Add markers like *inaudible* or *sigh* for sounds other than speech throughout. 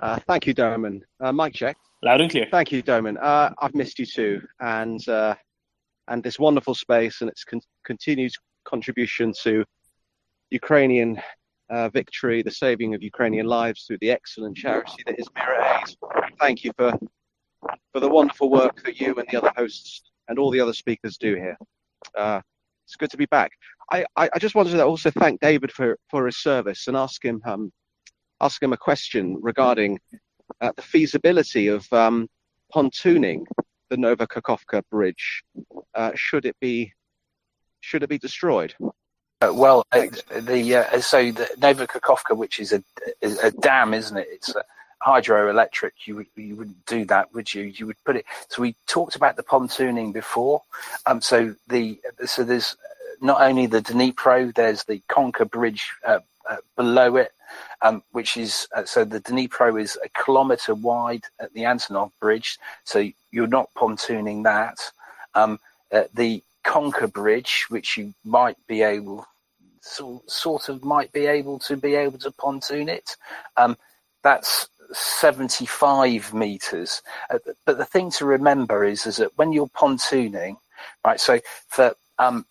Uh, thank you, Domen. Uh, Mike check. Loud and clear. Thank you, Domen. Uh, I've missed you too, and uh, and this wonderful space and its con- continued contribution to Ukrainian uh, victory, the saving of Ukrainian lives through the excellent charity that is Mirror Aid. Thank you for for the wonderful work that you and the other hosts and all the other speakers do here. Uh, it's good to be back. I, I, I, just wanted to also thank David for, for his service and ask him um, ask him a question regarding uh, the feasibility of um, pontooning the Nova Kakhovka bridge. Uh, should it be should it be destroyed? Uh, well, uh, the uh, so the Nova Kakhovka, which is a, a, a dam, isn't it? It's a hydroelectric. You would you wouldn't do that, would you? You would put it. So we talked about the pontooning before. Um, so the so there's not only the Dnipro, there's the Konka Bridge uh, uh, below it, um, which is uh, so the Dnipro is a kilometre wide at the Antonov Bridge, so you're not pontooning that. Um, uh, the Konka Bridge, which you might be able, so, sort of might be able to be able to pontoon it. Um, that's 75 meters. Uh, but the thing to remember is, is that when you're pontooning, right? So for um,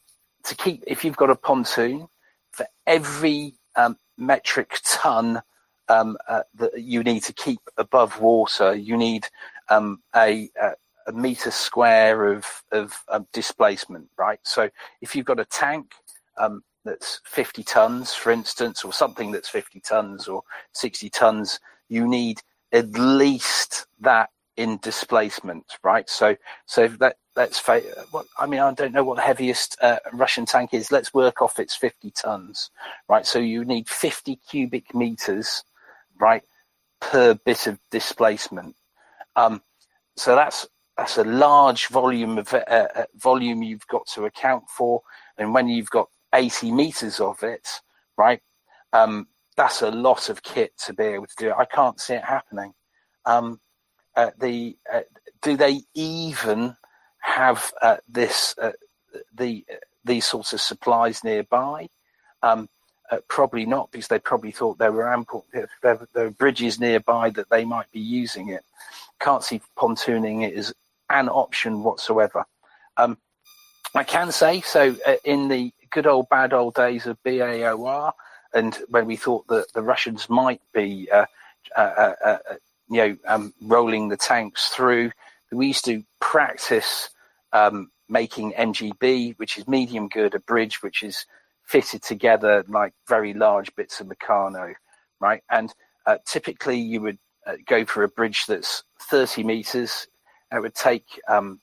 to keep, if you've got a pontoon, for every um, metric ton um, uh, that you need to keep above water, you need um, a, a, a, meter square of, of, of, displacement, right? So if you've got a tank um, that's 50 tons, for instance, or something that's 50 tons or 60 tons, you need at least that in displacement, right? So, so that let's face. What I mean, I don't know what the heaviest uh, Russian tank is. Let's work off its 50 tons, right? So you need 50 cubic meters, right, per bit of displacement. Um, so that's that's a large volume of uh, uh, volume you've got to account for, and when you've got 80 meters of it, right, um, that's a lot of kit to be able to do it. I can't see it happening. Um, uh, the uh, do they even have uh, this uh, the these sorts of supplies nearby? Um, uh, probably not, because they probably thought there were ample there, there, were bridges nearby that they might be using it. Can't see pontooning it as an option whatsoever. Um, I can say so uh, in the good old bad old days of BAOR, and when we thought that the Russians might be uh, uh, you know um, rolling the tanks through, we used to practice um, making MGB, which is medium girder bridge, which is fitted together like very large bits of Meccano, right? And uh, typically you would uh, go for a bridge that's 30 meters. It would take um,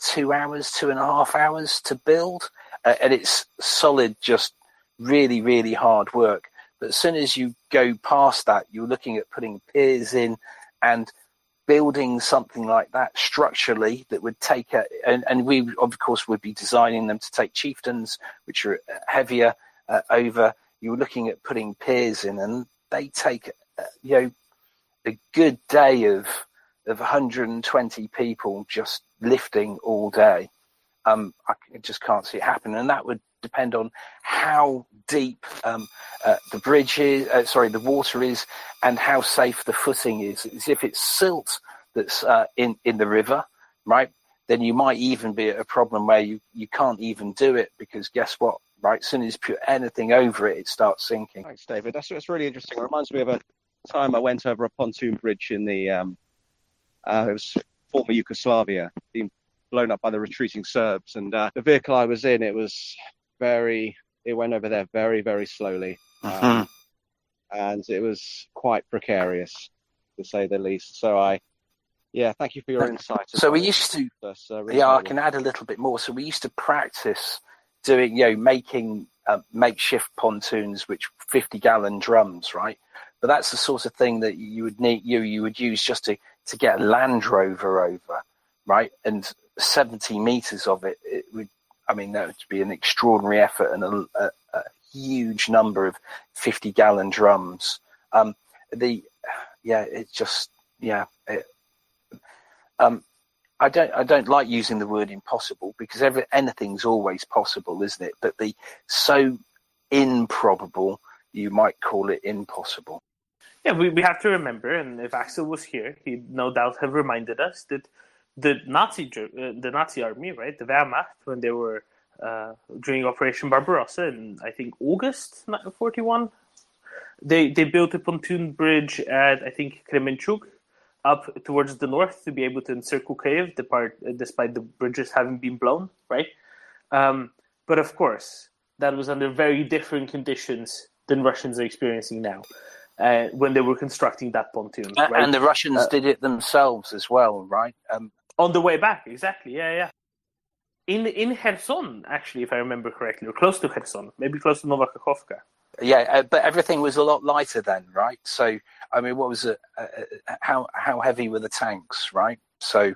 two hours, two and a half hours to build, uh, and it's solid, just really, really hard work. But as soon as you go past that, you're looking at putting piers in and building something like that structurally that would take a, and, and we of course would be designing them to take chieftains which are heavier uh, over. You're looking at putting piers in and they take uh, you know a good day of of 120 people just lifting all day. Um, I just can't see it happen and that would depend on how deep um, uh, the bridge is, uh, sorry, the water is, and how safe the footing is. If it's silt that's uh, in in the river, right? Then you might even be at a problem where you you can't even do it because guess what? Right, as soon as you put anything over it, it starts sinking. Thanks, David. That's that's really interesting. It reminds me of a time I went over a pontoon bridge in the um, uh, it was former Yugoslavia, being blown up by the retreating Serbs, and uh, the vehicle I was in, it was very it went over there very very slowly uh-huh. um, and it was quite precarious to say the least. So i yeah thank you for your insight so we used to uh, really yeah i can add a little bit more. So we used to practice doing you know making uh, makeshift pontoons which 50 gallon drums right? But that's the sort of thing that you would need you you would use just to to get a land rover over right? And 70 meters of it, it would I mean, that would be an extraordinary effort and a, a, a huge number of 50 gallon drums. Um, the, yeah, it's just, yeah. It, um, I don't, I don't like using the word impossible because every, anything's always possible, isn't it? But the so improbable, you might call it impossible. Yeah, we, we have to remember, and if Axel was here, he'd no doubt have reminded us that the Nazi uh, the Nazi army, right, the Wehrmacht, when they were uh, during Operation Barbarossa in I think August forty one, they they built a pontoon bridge at I think Kremenchuk up towards the north to be able to encircle Kiev, despite the bridges having been blown, right? Um, but of course, that was under very different conditions than Russians are experiencing now. Uh, when they were constructing that pontoon, right? and the Russians uh, did it themselves as well, right? Um, on the way back, exactly. Yeah, yeah. In in Kherson, actually, if I remember correctly, or close to Kherson, maybe close to Novakhovka. Yeah, uh, but everything was a lot lighter then, right? So, I mean, what was it? Uh, uh how how heavy were the tanks, right? So,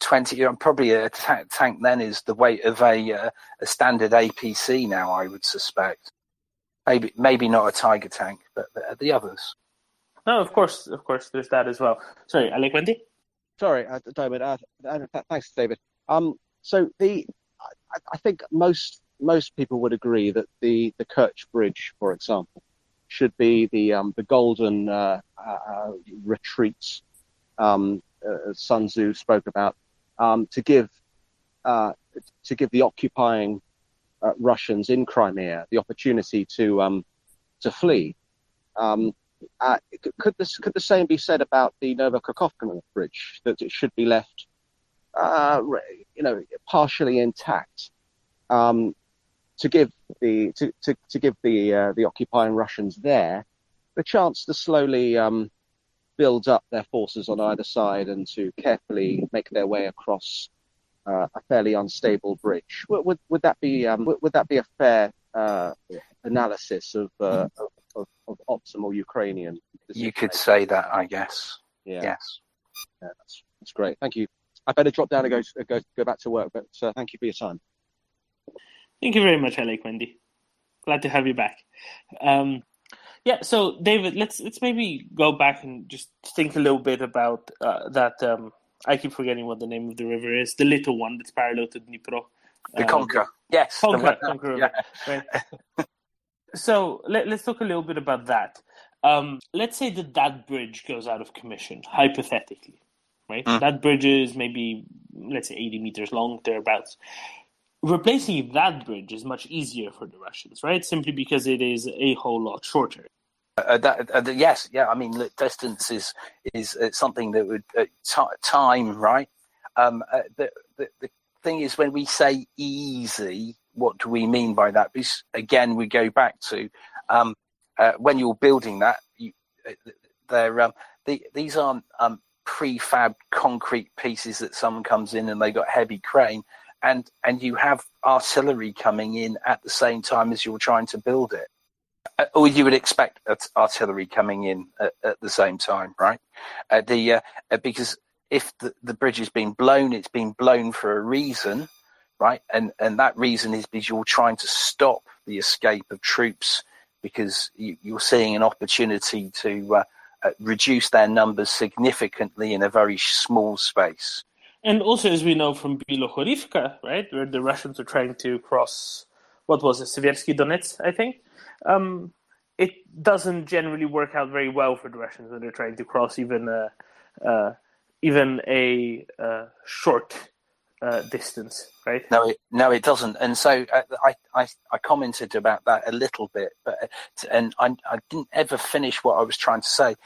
twenty. You know, probably a ta- tank then is the weight of a uh, a standard APC now. I would suspect. Maybe maybe not a Tiger tank, but the, the others. No, of course, of course, there's that as well. Sorry, Alec Wendy. Sorry, uh, David. Uh, uh, thanks, David. Um, so the I, I, think most most people would agree that the the Kerch Bridge, for example, should be the um, the golden uh, uh, retreats um, uh, Sun Tzu spoke about um, to give uh, to give the occupying Russians in Crimea the opportunity to um, to flee. Um, uh, could this could the same be said about the Novokakhovka bridge that it should be left, uh, you know, partially intact, um, to give the to, to, to give the uh, the occupying Russians there the chance to slowly um, build up their forces on either side and to carefully make their way across uh, a fairly unstable bridge. Would, would, would that be um, would, would, that be a fair uh, analysis of, uh, of of, of optimal Ukrainian. You could say that, I guess. Yeah. Yes. Yeah, that's, that's great. Thank you. I better drop down and go go go back to work, but uh, thank you for your time. Thank you very much, Alec Wendy. Glad to have you back. Um, yeah, so David, let's let's maybe go back and just think a little bit about uh, that. Um, I keep forgetting what the name of the river is. The little one that's parallel to Dnipro. The um, Konka. Yes. Konka, Konka River. Yeah. Right? *laughs* So let, us talk a little bit about that. Um, let's say that that bridge goes out of commission, hypothetically, right? Mm. That bridge is maybe, let's say, 80 meters long, thereabouts. Replacing that bridge is much easier for the Russians, right? Simply because it is a whole lot shorter. Uh, that, uh, yes, yeah. I mean, look, distance is is uh, something that would uh, t- time, right? Um, uh, the, the the thing is, when we say easy, what do we mean by that? Because again, we go back to um, uh, when you're building that, you, uh, they're um, the, these aren't um, prefab concrete pieces that someone comes in and they got heavy crane, and and you have artillery coming in at the same time as you're trying to build it. Uh, or you would expect artillery coming in at, at the same time, right? Uh, the uh, because if the, the bridge has been blown, it's been blown for a reason right? And and that reason is because you're trying to stop the escape of troops because you, are seeing an opportunity to uh, uh, reduce their numbers significantly in a very small space. And also, as we know from Bilohorivka, right, where the Russians are trying to cross, what was it, Seversky Donetsk, I think. Um, it doesn't generally work out very well for the Russians when they're trying to cross even a, uh, even a uh, short uh, distance, right? No, it, no, it doesn't. And so uh, I, I, I commented about that a little bit, but uh, and I, I didn't ever finish what I was trying to say.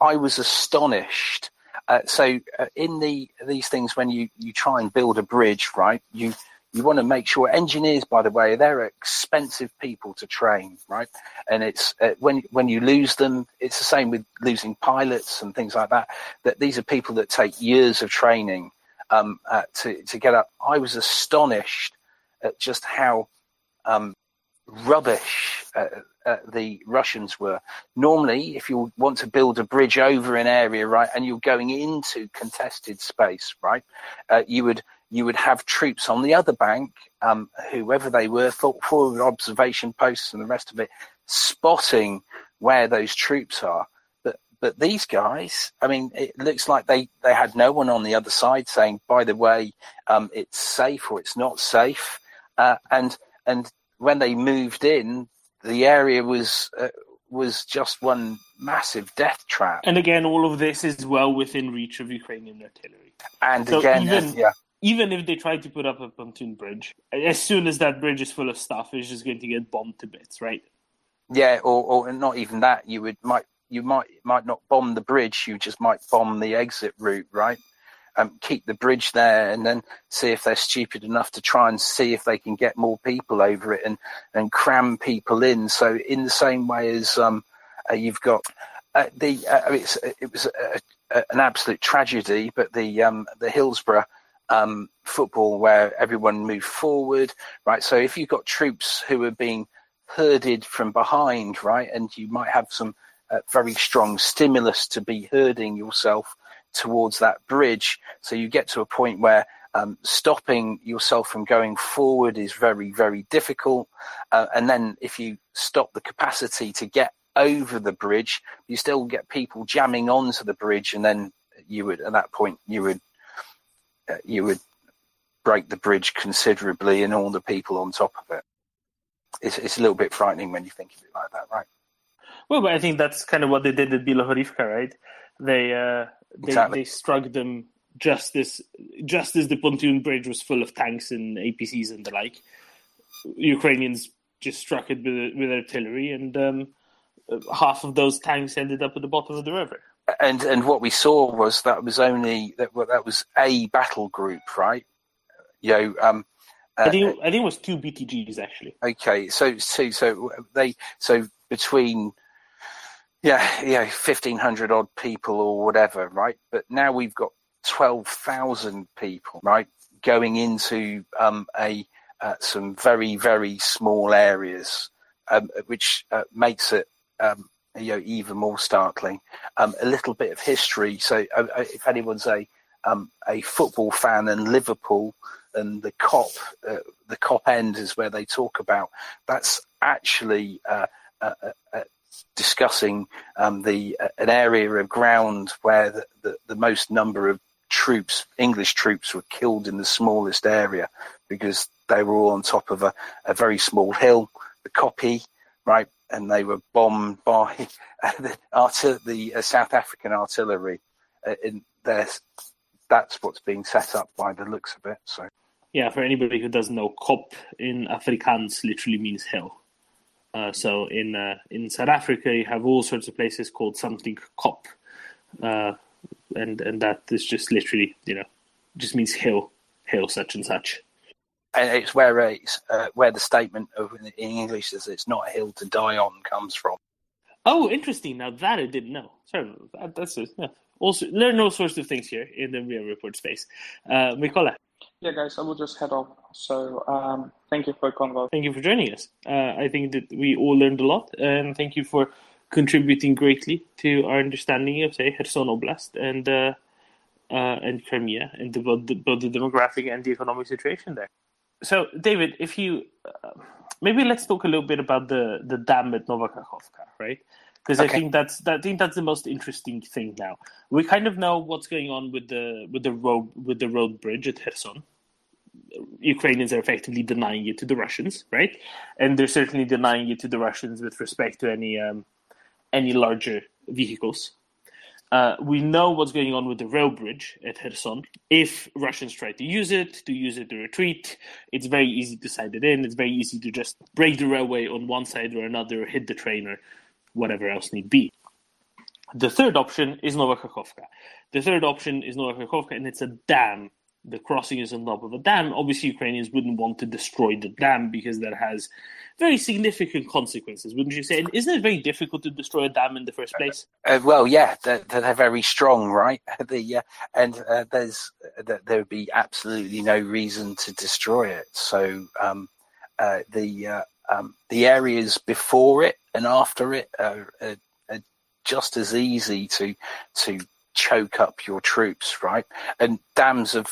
I was astonished. Uh, so uh, in the these things, when you you try and build a bridge, right? You you want to make sure engineers, by the way, they're expensive people to train, right? And it's uh, when when you lose them, it's the same with losing pilots and things like that. That these are people that take years of training um, uh, to to get up. I was astonished at just how um, rubbish uh, uh, the Russians were. Normally, if you want to build a bridge over an area, right, and you're going into contested space, right, uh, you would you would have troops on the other bank, um, whoever they were, forward observation posts and the rest of it, spotting where those troops are. But these guys, I mean, it looks like they, they had no one on the other side saying, by the way, um, it's safe or it's not safe. Uh, and and when they moved in, the area was uh, was just one massive death trap. And again, all of this is well within reach of Ukrainian artillery. And so again, even, yeah. even if they try to put up a pontoon bridge, as soon as that bridge is full of stuff, it's just going to get bombed to bits, right? Yeah, or, or not even that. You would might you might might not bomb the bridge. You just might bomb the exit route, right? Um, keep the bridge there, and then see if they're stupid enough to try and see if they can get more people over it and and cram people in. So in the same way as um, uh, you've got uh, the uh, it was a, a, an absolute tragedy, but the um, the Hillsborough um, football where everyone moved forward, right? So if you've got troops who are being herded from behind, right, and you might have some uh, very strong stimulus to be herding yourself towards that bridge. So you get to a point where um, stopping yourself from going forward is very, very difficult. Uh, and then if you stop the capacity to get over the bridge, you still get people jamming onto the bridge, and then you would, at that point, you would, uh, you would break the bridge considerably, and all the people on top of it. It's, it's a little bit frightening when you think of it like that, right? Well, but I think that's kind of what they did at Bilohorivka, right? They uh, they exactly. they struck them just as just as the pontoon bridge was full of tanks and APCs and the like. Ukrainians just struck it with, with artillery, and um, half of those tanks ended up at the bottom of the river. And and what we saw was that was only that that was a battle group, right? You know, um, I think I think it was two BTGs actually. Okay, so so so they so between yeah, yeah, fifteen hundred odd people or whatever, right? But now we've got twelve thousand people, right, going into um, a uh, some very very small areas, um, which uh, makes it um, you know even more startling. Um, a little bit of history. So, uh, uh if anyone's a um, a football fan in Liverpool, and the Kop, uh, the Kop end is where they talk about that's actually uh, discussing um, the uh, an area of ground where the, the, the, most number of troops, English troops, were killed in the smallest area because they were all on top of a, a very small hill, the Koppie, right, and they were bombed by *laughs* the, artil- the uh, South African artillery. Uh, in there, that's what's being set up by the looks of it. So. Yeah, for anybody who doesn't know, Kop in Afrikaans literally means hill. Uh, so in uh, in South Africa, you have all sorts of places called something Kop, uh, and and that is just literally you know just means hill, hill such and such. And it's where it's uh, where the statement of in English says it's not a hill to die on comes from. Oh, interesting. Now that I didn't know. Sorry, that, that's it. Yeah. Also, learn all sorts of things here in the real report space. Uh, Mikola. Yeah, guys, I will just head off. So um, thank you for convo. Thank you for joining us. Uh, I think that we all learned a lot, and thank you for contributing greatly to our understanding of, say, Kherson Oblast and uh, uh, and Crimea, and the, both, the, both the demographic and the economic situation there. So, David, if you uh, maybe let's talk a little bit about the the dam at Nova Kakhovka, right? Because okay. I think that's that, I think that's the most interesting thing now. We kind of know what's going on with the with the road with the road bridge at Kherson. Ukrainians are effectively denying it to the Russians, right? And they're certainly denying it to the Russians with respect to any um, any larger vehicles. Uh, we know what's going on with the rail bridge at Kherson. If Russians try to use it, to use it to retreat, it's very easy to side it in. It's very easy to just break the railway on one side or another, hit the train, or whatever else need be. The third option is Nova Kakhovka. The third option is Nova Kakhovka, and it's a dam. The crossing is on top of a dam. Obviously, Ukrainians wouldn't want to destroy the dam because that has very significant consequences, wouldn't you say? And isn't it very difficult to destroy a dam in the first place? Uh, well, yeah, they're, they're, very strong, right? *laughs* the uh, and uh, there's uh, there would be absolutely no reason to destroy it. So um, uh, the uh, um, the areas before it and after it are, are, are, just as easy to to choke up your troops, right? And dams are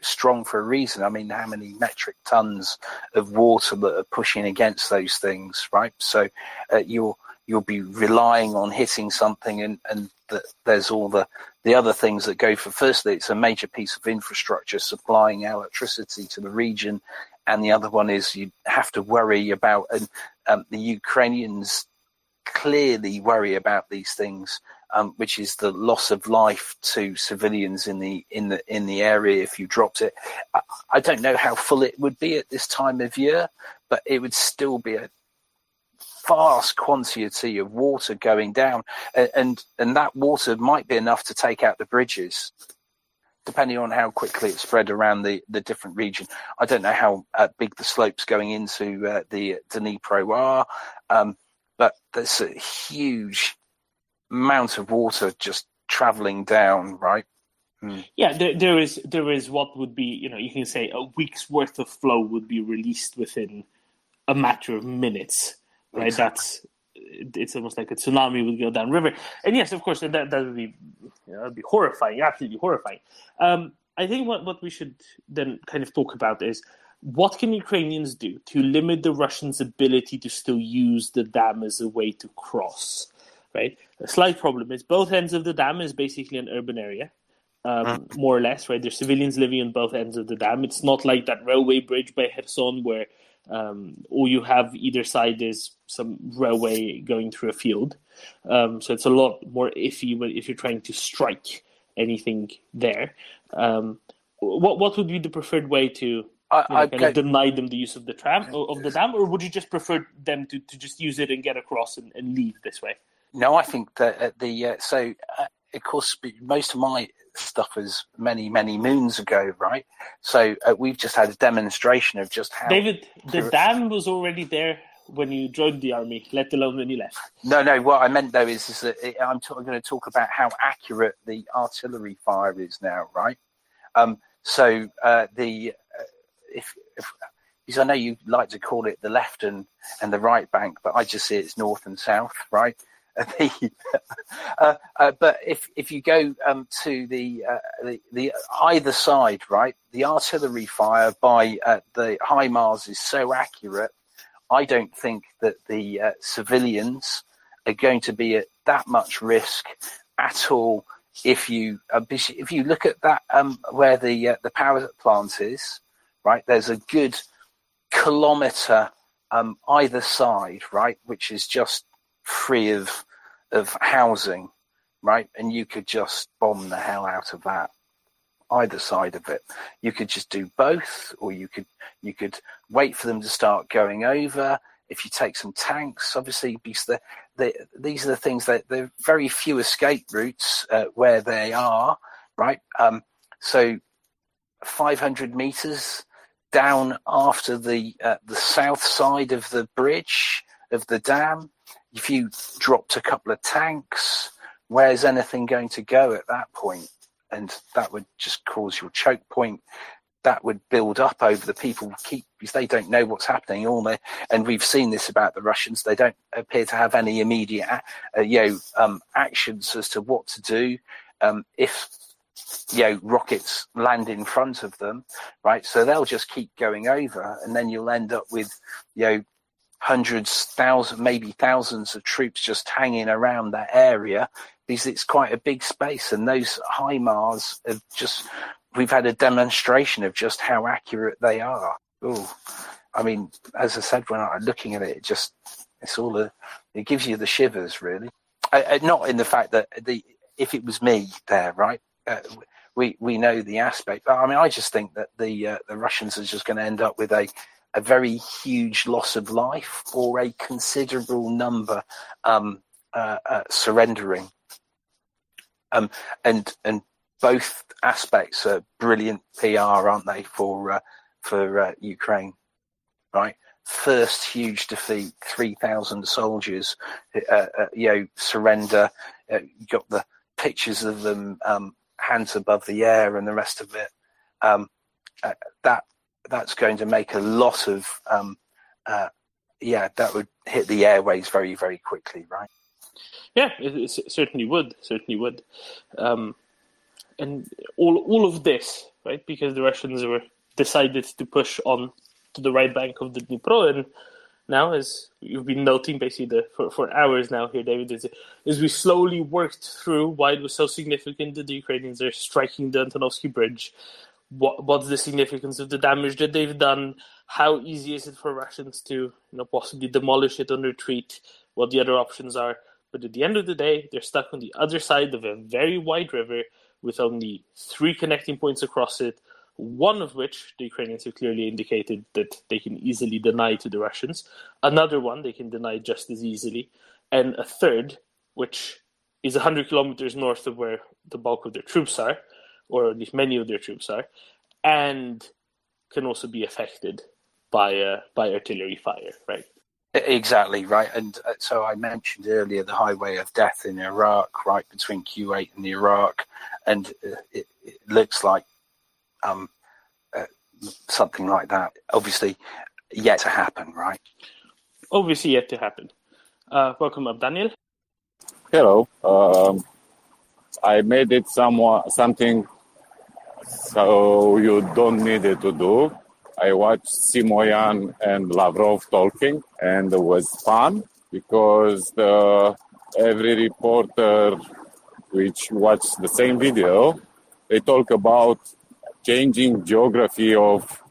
strong for a reason. I mean, how many metric tons of water that are pushing against those things, right? So uh, you'll you'll be relying on hitting something, and and the, there's all the the other things that go for. Firstly, it's a major piece of infrastructure supplying electricity to the region and the other one is you have to worry about and um, the Ukrainians clearly worry about these things, um, which is the loss of life to civilians in the in the in the area if you dropped it. I, I don't know how full it would be at this time of year, but it would still be a vast quantity of water going down, and, and and that water might be enough to take out the bridges depending on how quickly it's spread around the, the different region. I don't know how uh, big the slopes going into uh, the Dnipro are, um, but there's a huge amount of water just traveling down, right? Mm. Yeah, there, there is there is what would be you know you can say a week's worth of flow would be released within a matter of minutes, right? Exactly. That's it's almost like a tsunami would go down river. And yes, of course, that that would be you know, be horrifying, absolutely horrifying. Um, I think what what we should then kind of talk about is what can Ukrainians do to limit the Russians' ability to still use the dam as a way to cross? Right. A slight problem is both ends of the dam is basically an urban area. Um, mm. more or less, right? There's civilians living on both ends of the dam. It's not like that railway bridge by Kherson where um, all you have either side is some railway going through a field. Um, so it's a lot more iffy if you're trying to strike anything there. Um, what what would be the preferred way to I, you know, kind of deny them the use of the tram of the dam, or would you just prefer them to, to just use it and get across and, and leave this way? No, I think that the uh, so uh, of course most of my stuff as many, many moons ago, right? So uh, we've just had a demonstration of just how. David, the dam was already there when you joined the army, let alone when you left. No, no. What I meant though is, is that it, I'm, t- I'm going to talk about how accurate the artillery fire is now, right? Um, so uh, the uh, if, if because I know you like to call it the left and, and the right bank, but I just see it's north and south, right? *laughs* uh, uh, but if if you go um, to the, uh, the, the either side, right, the artillery fire by uh, the HIMARS is so accurate. I don't think that the uh, civilians are going to be at that much risk at all. If you uh, if you look at that um, where the the power plant is, right, there's a good kilometre um, either side, right, which is just free of of housing, right? And you could just bomb the hell out of that. Either side of it, you could just do both, or you could you could wait for them to start going over. If you take some tanks, obviously, because the, the, these are the things that there are very few escape routes uh, where they are, right? Um, so, 500 meters down after the uh, the south side of the bridge of the dam, if you dropped a couple of tanks, where's anything going to go at that point? And that would just cause your choke point. That would build up over the people keep because they don't know what's happening. All they, and we've seen this about the Russians. They don't appear to have any immediate, uh, you know, um, actions as to what to do um, if you know rockets land in front of them, right? So they'll just keep going over, and then you'll end up with you know hundreds, thousands, maybe thousands of troops just hanging around that area because it's quite a big space. And those HIMARS have just, we've had a demonstration of just how accurate they are. Oh, I mean, as I said, when I'm looking at it, it just, it's all a, it gives you the shivers, really. I, not in the fact that the, if it was me there, right? Uh, we we know the aspect. I mean, I just think that the uh, the Russians are just going to end up with a a very huge loss of life or a considerable number um, uh, uh, surrendering. Um, and and both aspects are brilliant PR, aren't they, for uh, for uh, Ukraine? Right, first huge defeat, three thousand soldiers, uh, uh, you know, surrender. you got the pictures of them um, hands above the air and the rest of it. Um, that that's going to make a lot of um, uh, yeah that would hit the airways very very quickly right? Yeah it, it certainly would certainly would. Um, and all all of this right because the russians were decided to push on to the right bank of the dnipro and now as you've been noting basically the, for, for hours now here david is, is we slowly worked through why it was so significant that the ukrainians are striking the antonovsky bridge what what's the significance of the damage that they've done? How easy is it for Russians to you know possibly demolish it and retreat? what the other options are. But at the end of the day, they're stuck on the other side of a very wide river with only three connecting points across it, one of which the Ukrainians have clearly indicated that they can easily deny to the Russians, another one they can deny just as easily, and a third, which is 100 kilometers north of where the bulk of their troops are, or at least many of their troops are, and can also be affected by uh, by artillery fire, right? Exactly right, and uh, so I mentioned earlier the highway of death in Iraq, right between Kuwait and Iraq, and uh, it, it looks like um, uh, something like that. Obviously, yet to happen, right? Obviously, yet to happen. Uh, welcome up, Daniel. Hello. Um, I made it somewhat something so you don't need it to do. I watched Simonyan and Lavrov talking, and it was fun because the, every reporter which watched the same video, they talk about changing geography of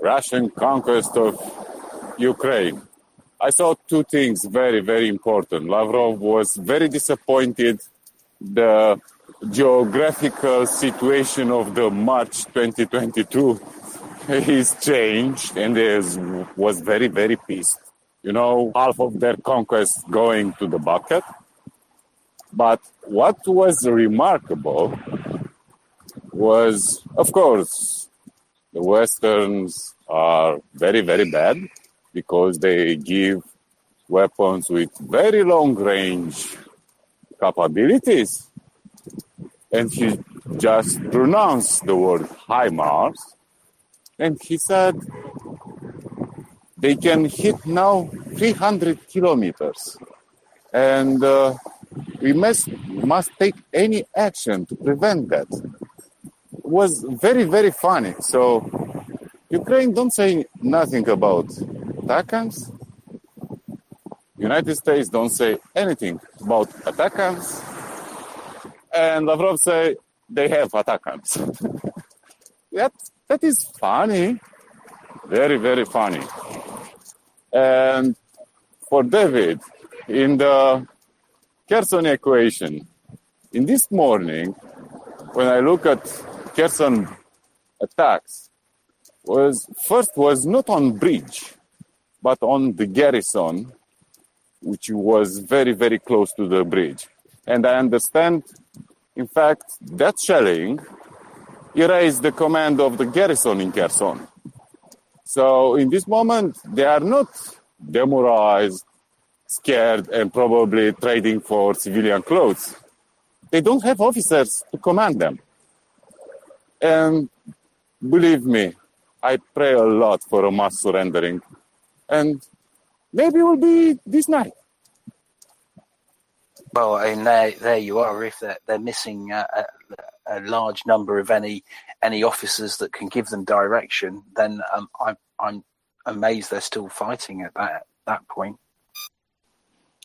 Russian conquest of Ukraine. I saw two things very, very important. Lavrov was very disappointed the geographical situation of the March 2022 is changed and is, was very, very pissed. You know, half of their conquest going to the bucket. But what was remarkable was, of course, the Westerns are very, very bad because they give weapons with very long range capabilities. And he just pronounced the word HIMARS and he said they can hit now 300 kilometers. And uh, we must, must take any action to prevent that. It was very, very funny. So Ukraine don't say nothing about ATACMS. United States don't say anything about ATACMS. And Lavrov say they have ATACMS. *laughs* that, that is funny. Very, very funny. And for David, in the Kherson equation, in this morning, when I look at Kherson attacks, was first was not on bridge, but on the garrison, which was very, very close to the bridge. And I understand, in fact, that shelling erased the command of the garrison in Kherson. So in this moment, they are not demoralized, scared, and probably trading for civilian clothes. They don't have officers to command them. And believe me, I pray a lot for a mass surrendering. And maybe it will be this night. Well, and there, there you are. If they're, they're missing a, a, a, large number of any any officers that can give them direction, then um, I, I'm amazed they're still fighting at that that point.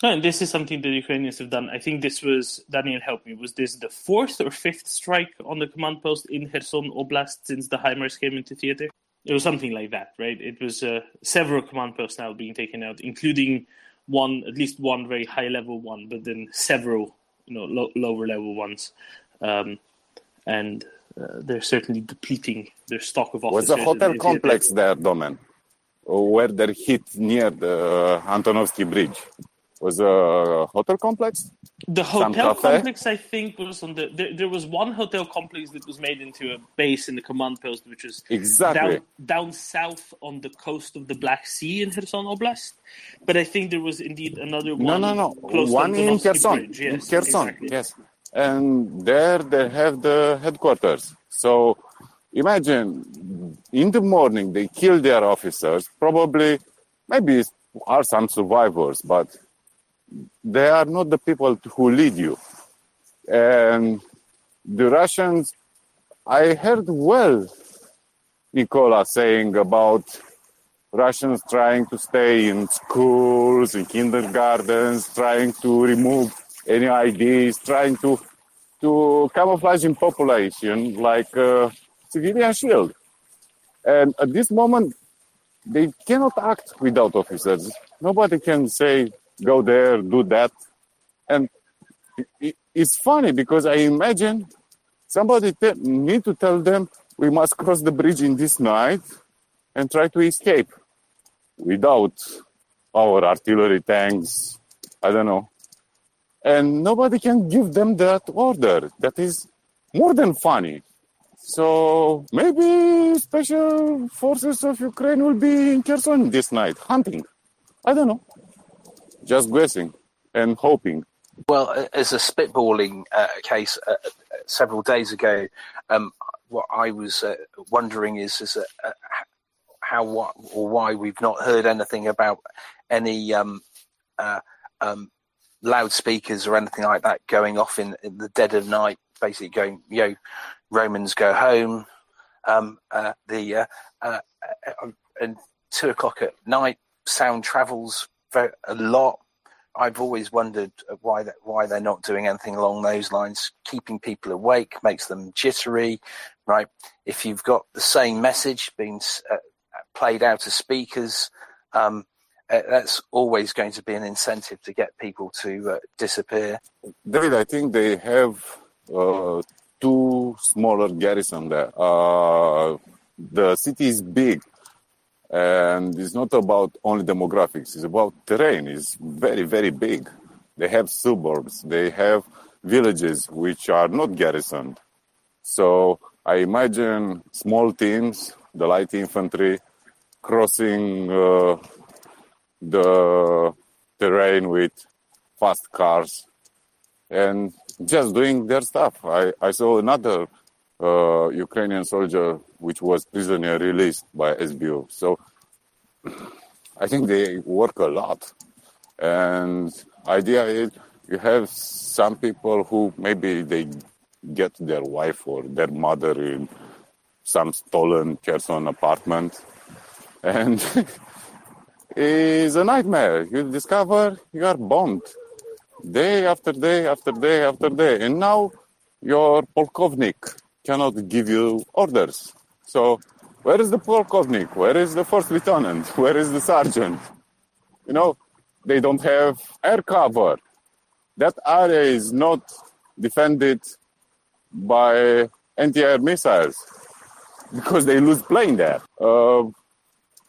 and this is something the Ukrainians have done. I think this was Daniel. Help me. Was this the fourth or fifth strike on the command post in Kherson Oblast since the HIMARS came into theater? It was something like that, right? It was uh, several command posts now being taken out, including one, at least one very high level one, but then several, you know, lo- lower level ones, um, and uh, they're certainly depleting their stock of officers. Was a hotel complex there, Domen, where they hit near the Antonovsky Bridge? Was a hotel complex? The hotel complex, I think, was on the. There, there, was one hotel complex that was made into a base in the command post, which was exactly down, down south on the coast of the Black Sea in Kherson Oblast. But I think there was indeed another one. No, no, no. One in Kherson. Yes, in Kherson, exactly. yes. And there they have the headquarters. So imagine in the morning they kill their officers. Probably, maybe are some survivors, but they are not the people who lead you. And the Russians, I heard well Nicola saying about Russians trying to stay in schools, in kindergartens, trying to remove any ideas, trying to to camouflage in population like a civilian shield. And at this moment, they cannot act without officers. Nobody can say go there, do that. And it, it, it's funny because I imagine somebody te- need to tell them we must cross the bridge in this night and try to escape without our artillery tanks. I don't know. And nobody can give them that order. That is more than funny. So maybe special forces of Ukraine will be in Kherson this night hunting. I don't know. Just guessing and hoping. Well, as a spitballing uh, case, uh, several days ago, um, what I was uh, wondering is, is uh, how what, or why we've not heard anything about any um, uh, um, loudspeakers or anything like that going off in, in, the dead of night, basically going, you know, Romans go home. Um, uh, the uh, uh, and two o'clock at night, sound travels very, a lot. I've always wondered why that, why they're not doing anything along those lines. Keeping people awake makes them jittery, right? If you've got the same message being uh, played out as speakers, um, uh, that's always going to be an incentive to get people to uh, disappear. David, I think they have uh, two smaller garrison there. Uh, the city is big, and it's not about only demographics. It's about terrain. It's very, very big. They have suburbs. They have villages which are not garrisoned. So I imagine small teams, the light infantry, crossing uh, the terrain with fast cars and just doing their stuff. I, I saw another uh, Ukrainian soldier which was prisoner released by SBU. So I think they work a lot. And idea is you have some people who maybe they get their wife or their mother in some stolen Kherson apartment and *laughs* it's a nightmare. You discover you are bombed day after day after day after day, and now your polkovnik cannot give you orders. So, where is the polkovnik? Where is the first lieutenant? *laughs* Where is the sergeant? You know, they don't have air cover. That area is not defended by anti-air missiles *laughs* because they lose plane there. Uh,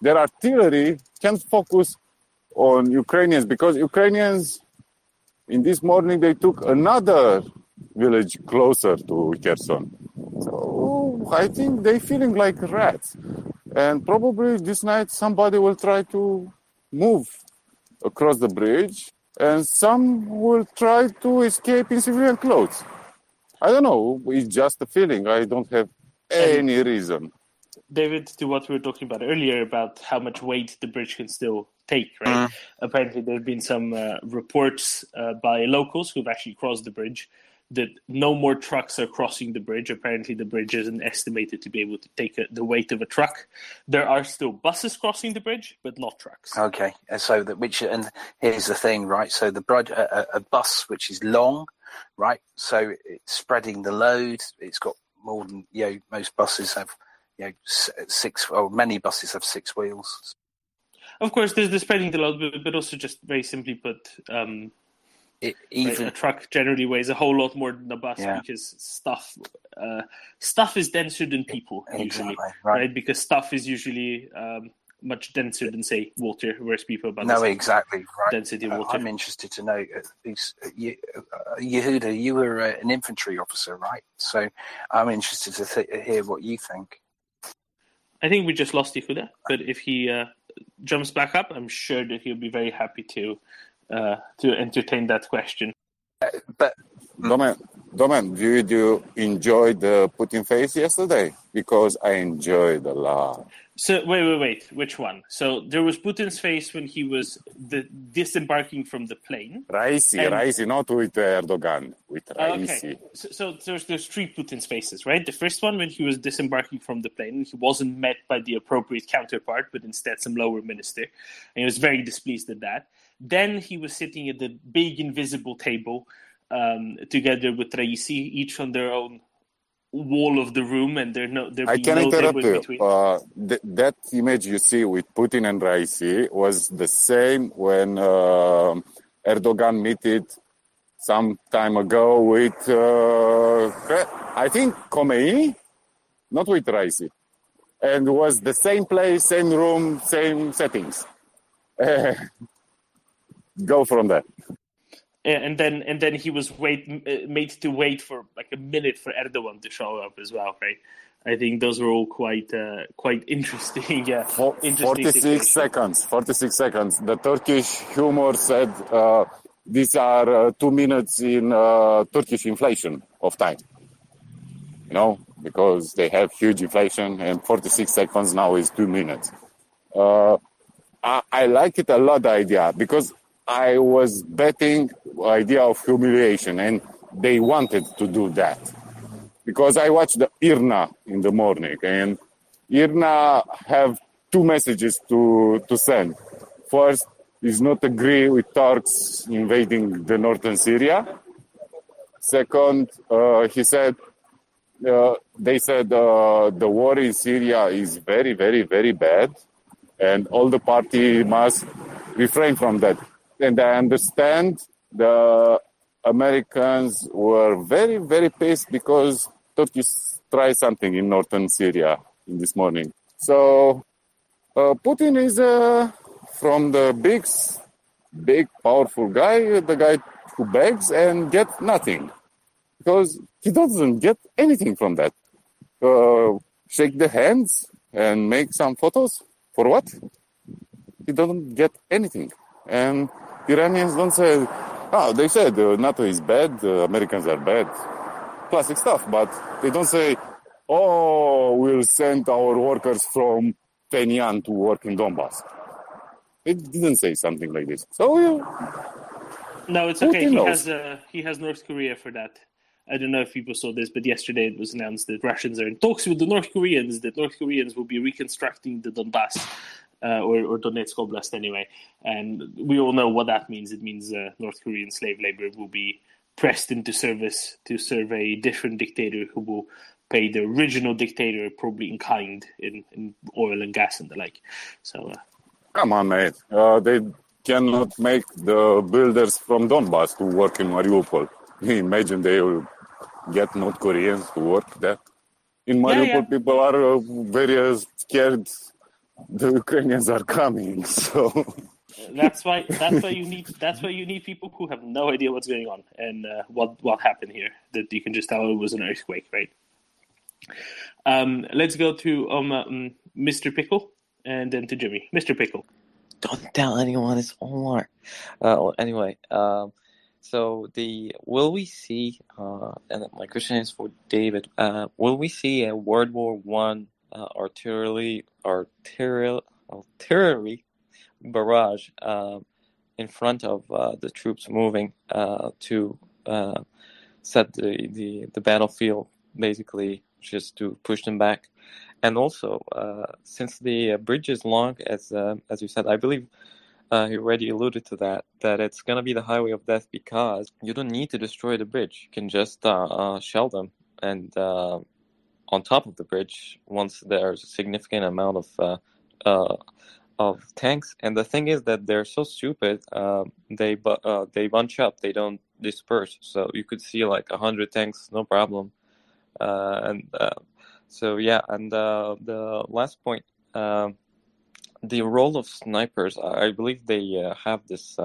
their artillery can focus on Ukrainians because Ukrainians in this morning they took another village closer to Kherson. So I think they feeling like rats. And probably this night somebody will try to move across the bridge and some will try to escape in civilian clothes. I don't know. It's just a feeling. I don't have any reason. David, to what we were talking about earlier about how much weight the bridge can still take, right? Mm. Apparently, there have been some uh, reports uh, by locals who've actually crossed the bridge that no more trucks are crossing the bridge. Apparently, the bridge isn't estimated to be able to take a, the weight of a truck. There are still buses crossing the bridge, but not trucks. Okay, and so that which and here's the thing, right? So the bridge, a, a bus which is long, right? So it's spreading the load. It's got more than you know. Most buses have you know, six or many buses have six wheels. Of course, there's the spreading the load, but also just very simply put, um, it, even a truck generally weighs a whole lot more than a bus yeah. because stuff uh, stuff is denser than people usually, exactly, right. right. Because stuff is usually um, much denser than say water, whereas people about no exactly right. density of uh, water. I'm interested to know. Uh, you, uh, Yehuda, you were uh, an infantry officer, right? So I'm interested to th- hear what you think. I think we just lost Yehuda, but if he uh, jumps back up, I'm sure that he'll be very happy to uh, to entertain that question. Uh, but Domen, Domen, did you enjoy the Putin face yesterday? Because I enjoyed a lot. So wait, wait, wait. Which one? So there was Putin's face when he was the, disembarking from the plane. Raisi, and... Raisi, not with Erdogan, with Raisi. Okay. So, so, there's there's three Putin's faces, right? The first one when he was disembarking from the plane, he wasn't met by the appropriate counterpart, but instead some lower minister, and he was very displeased at that. Then he was sitting at the big invisible table um, together with Raisi, each on their own wall of the room and there no there I can no interrupt you. Uh, th- that image you see with Putin and Raisi was the same when uh, Erdogan meted some time ago with, uh, I think, Khomeini, not with Raisi. And was the same place, same room, same settings. *laughs* go from there. And then and then he was wait uh, made to wait for like a minute for Erdogan to show up as well, right? I think those were all quite uh, quite *laughs* interesting. Yeah, For, interesting 46 situations. seconds. 46 seconds. The Turkish humor said uh, these are uh, two minutes in uh, Turkish inflation of time. You know, because they have huge inflation, and 46 seconds now is two minutes. Uh, I, I like it a lot, the idea, because I was betting idea of humiliation, and they wanted to do that because I watched the IRNA in the morning, and IRNA have two messages to to send. First is not agree with Turks invading the northern Syria. Second, uh, he said uh, they said uh, the war in Syria is very, very, very bad, and all the party must refrain from that. And I understand the Americans were very, very pissed because Turkey tried something in northern Syria in this morning. So uh, Putin is uh, from the big, big, powerful guy, the guy who begs and gets nothing because he doesn't get anything from that. Uh, shake the hands and make some photos for what? He doesn't get anything. And Iranians don't say, oh, they said uh, NATO is bad, uh, Americans are bad, classic stuff, but they don't say, oh, we'll send our workers from Penyan to work in Donbass. It didn't say something like this. So, yeah, No, it's okay. He knows. has uh, he has North Korea for that. I don't know if people saw this, but yesterday it was announced that Russians are in talks with the North Koreans. That North Koreans will be reconstructing the Donbass uh, or, or Donetsk Oblast anyway, and we all know what that means. It means uh, North Korean slave labor will be pressed into service to serve a different dictator who will pay the original dictator probably in kind in, in oil and gas and the like. So uh, come on, mate. Uh, they cannot make the builders from Donbass to work in Mariupol. *laughs* Imagine they will get North Koreans to work there. In Mariupol, yeah. people are uh, very uh, scared the Ukrainians are coming. *laughs* So, that's why that's why you need that's why you need people who have no idea what's going on and uh, what what happened here. That you can just tell it was an earthquake, right? Um, let's go to um, um, Mr. Pickle and then to Jimmy. Mr. Pickle. Don't tell anyone it's Omar. Uh, well, anyway, um, so the will we see? Uh, and my question is for David. Uh, will we see a World War One uh, artillery artillery artillery barrage um, in front of uh, the troops moving uh, to uh, set the, the the battlefield basically just to push them back? And also, uh, since the bridge is long, as uh, as you said, I believe uh, you already alluded to that, that it's going to be the highway of death because you don't need to destroy the bridge. You can just shell them. And on top of the bridge, once there's a significant amount of uh, uh, of tanks, and the thing is that they're so stupid, uh, they bu- uh, they bunch up, they don't disperse. So you could see like a hundred tanks, no problem. Uh, and uh, so yeah, and the last point, um, the role of snipers. I believe they have this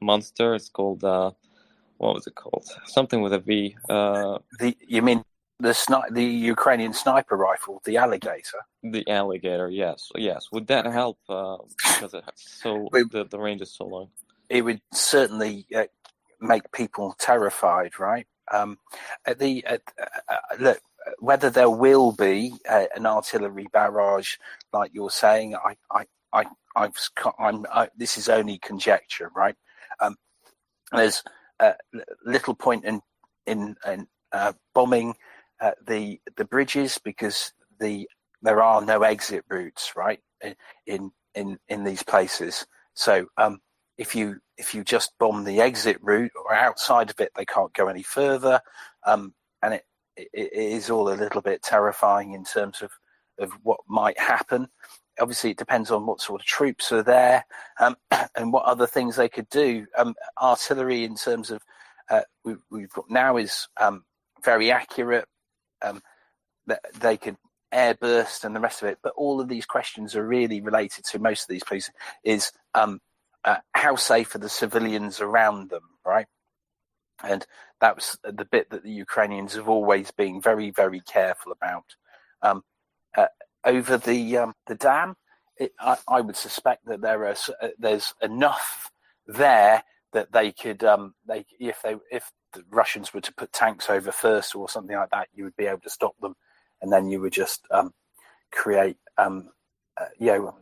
monster. It's called what was it called? Something with a V. Uh, The you mean the sni- the Ukrainian sniper rifle, the alligator? the alligator. Yes, yes. Would that help? Uh, because it so *laughs* Wait. the the range is so long. It would certainly uh, make people terrified, right? Um, at the at, uh, uh, look, whether there will be uh, an artillery barrage, like you're saying, I I I I've, I'm. I, this is only conjecture, right? Um, there's little point in in, in uh, bombing uh, the the bridges because the there are no exit routes, right? In in in, these places, so um, if you if you just bomb the exit route or outside of it, they can't go any further, um, and it, it it is all a little bit terrifying in terms of of what might happen. obviously, it depends on what sort of troops are there um, *clears throat* and what other things they could do. Um, artillery, in terms of uh, we, we've got now, is um, very accurate. Um, that they could airburst and the rest of it. But all of these questions are really related to most of these places is um, uh, how safe are the civilians around them, right? And that was the bit that the Ukrainians have always been very, very careful about. Um, uh, over the um, the dam, it, I, I, would suspect that there are uh, there's enough there that they could um, they if they if the Russians were to put tanks over first or something like that, you would be able to stop them and then you would just um, create, um, uh, you know,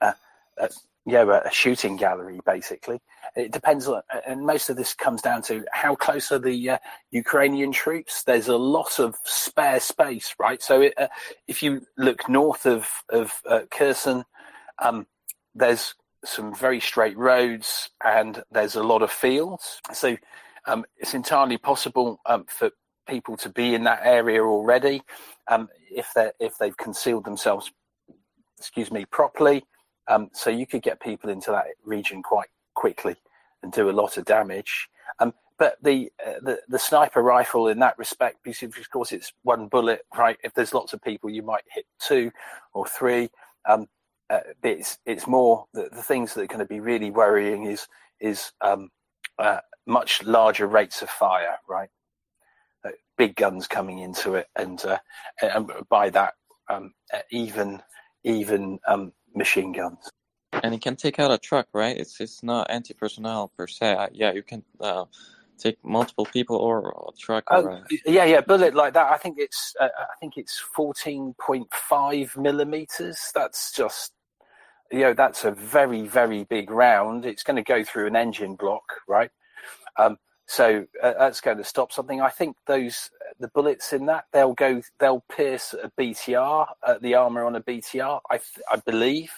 uh, uh, yeah, a shooting gallery basically. It depends on, and most of this comes down to how close are the uh, Ukrainian troops. There's a lot of spare space, right? So it, uh, if you look north of of uh, Kherson, um, there's some very straight roads and there's a lot of fields. So um, it's entirely possible um, for people to be in that area already um, if they if they've concealed themselves, excuse me, properly. Um, so you could get people into that region quite quickly and do a lot of damage. Um, but the, uh, the the sniper rifle in that respect, because of course it's one bullet, right? If there's lots of people, you might hit two or three. Um, uh, it's it's more the, the things that are going to be really worrying is is um, uh, much larger rates of fire, right? big guns coming into it, and, uh, and by that, um, even even um, machine guns. And it can take out a truck, right? It's it's not anti personnel per se. Uh, yeah, you can uh, take multiple people or a truck. Oh, or, yeah, yeah, bullet like that. I think it's uh, I think it's fourteen point five millimeters. That's just you know that's a very very big round. It's going to go through an engine block, right? Um, so uh, that's going to stop something. I think those the bullets in that they'll go they'll pierce a BTR, uh, the armor on a BTR. I I believe,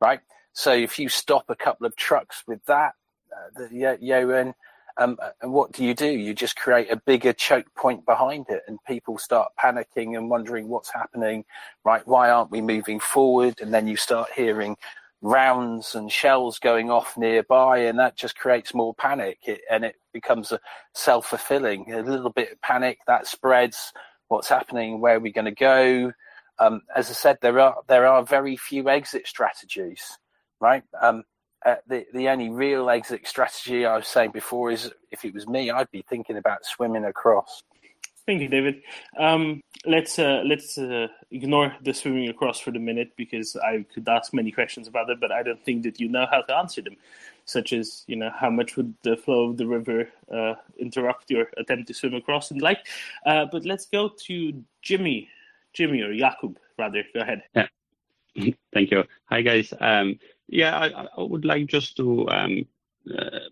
right? So if you stop a couple of trucks with that, uh, the Yoen, um, uh, and what do you do? You just create a bigger choke point behind it, and people start panicking and wondering what's happening. Right? Why aren't we moving forward? And then you start hearing rounds and shells going off nearby, and that just creates more panic. It, and it becomes a self-fulfilling. A little bit of panic that spreads. What's happening? Where are we going to go? Um, as I said, there are there are very few exit strategies, right? Um, uh, the the only real exit strategy I was saying before is if it was me, I'd be thinking about swimming across. Thank you, David. Um, let's uh, let's uh, ignore the swimming across for the minute because I could ask many questions about it, but I don't think that you know how to answer them, such as you know how much would the flow of the river uh, interrupt your attempt to swim across and like. Uh, but let's go to Jimmy, Jimmy or Jakub rather. Go ahead. Yeah. *laughs* Thank you. Hi guys. Um, yeah, I, I, would like just to um, uh,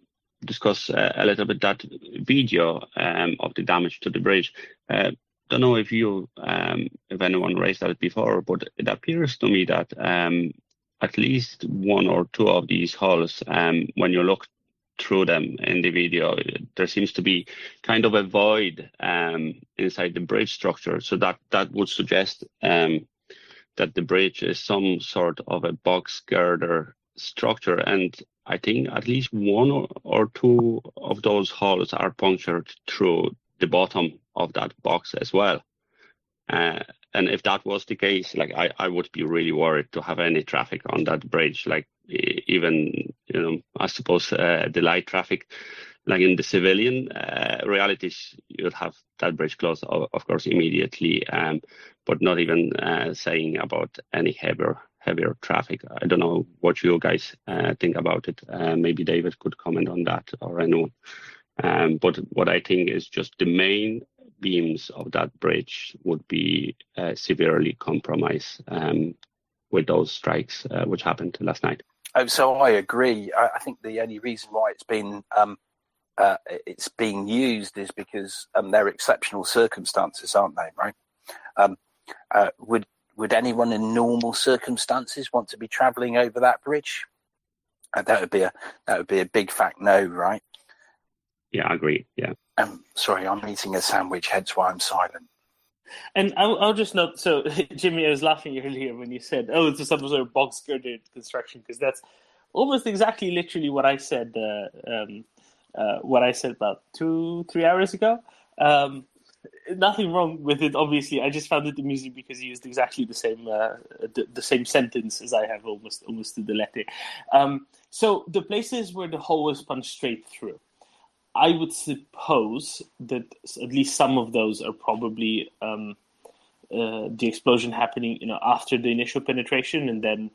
discuss uh, a little bit that video um, of the damage to the bridge. Uh, don't know if you, um, if anyone raised that before, but it appears to me that um, at least one or two of these holes, um, when you look through them in the video, there seems to be kind of a void um, inside the bridge structure. So that that would suggest um, that the bridge is some sort of a box girder structure. And I think at least one or, two of those holes are punctured through the bottom of that box as well. Uh, and if that was the case, like I, I would be really worried to have any traffic on that bridge. Like even you know, I suppose uh, the light traffic, like in the civilian uh, realities, you'd have that bridge closed, of, of course, immediately. Um, but not even uh, saying about any heavier heavier traffic. I don't know what you guys uh, think about it. Uh, maybe David could comment on that or anyone. Um, but what I think is just the main beams of that bridge would be uh, severely compromised um, with those strikes uh, which happened last night. Oh, so I agree. I, I think the only reason why it's been um, uh, it's being used is because um, they're exceptional circumstances, aren't they? Right? Um, uh, would would anyone in normal circumstances want to be travelling over that bridge? Uh, that would be a that would be a big fact no, right? Yeah, I agree. Yeah. Um, sorry, I'm eating a sandwich, hence why I'm silent. And I'll, I'll, just note. So, *laughs* Jimmy, I was laughing earlier when you said, "Oh, it's some sort of box girded construction," because that's almost exactly, literally what I said. Uh, um, uh, what I said about two, three hours ago. Um, nothing wrong with it. Obviously, I just found it amusing because he used exactly the same uh, the, the, same sentence as I have, almost almost to the letter. Um, so the places where the hole was punched straight through. I would suppose that at least some of those are probably um, uh, the explosion happening, you know, after the initial penetration, and then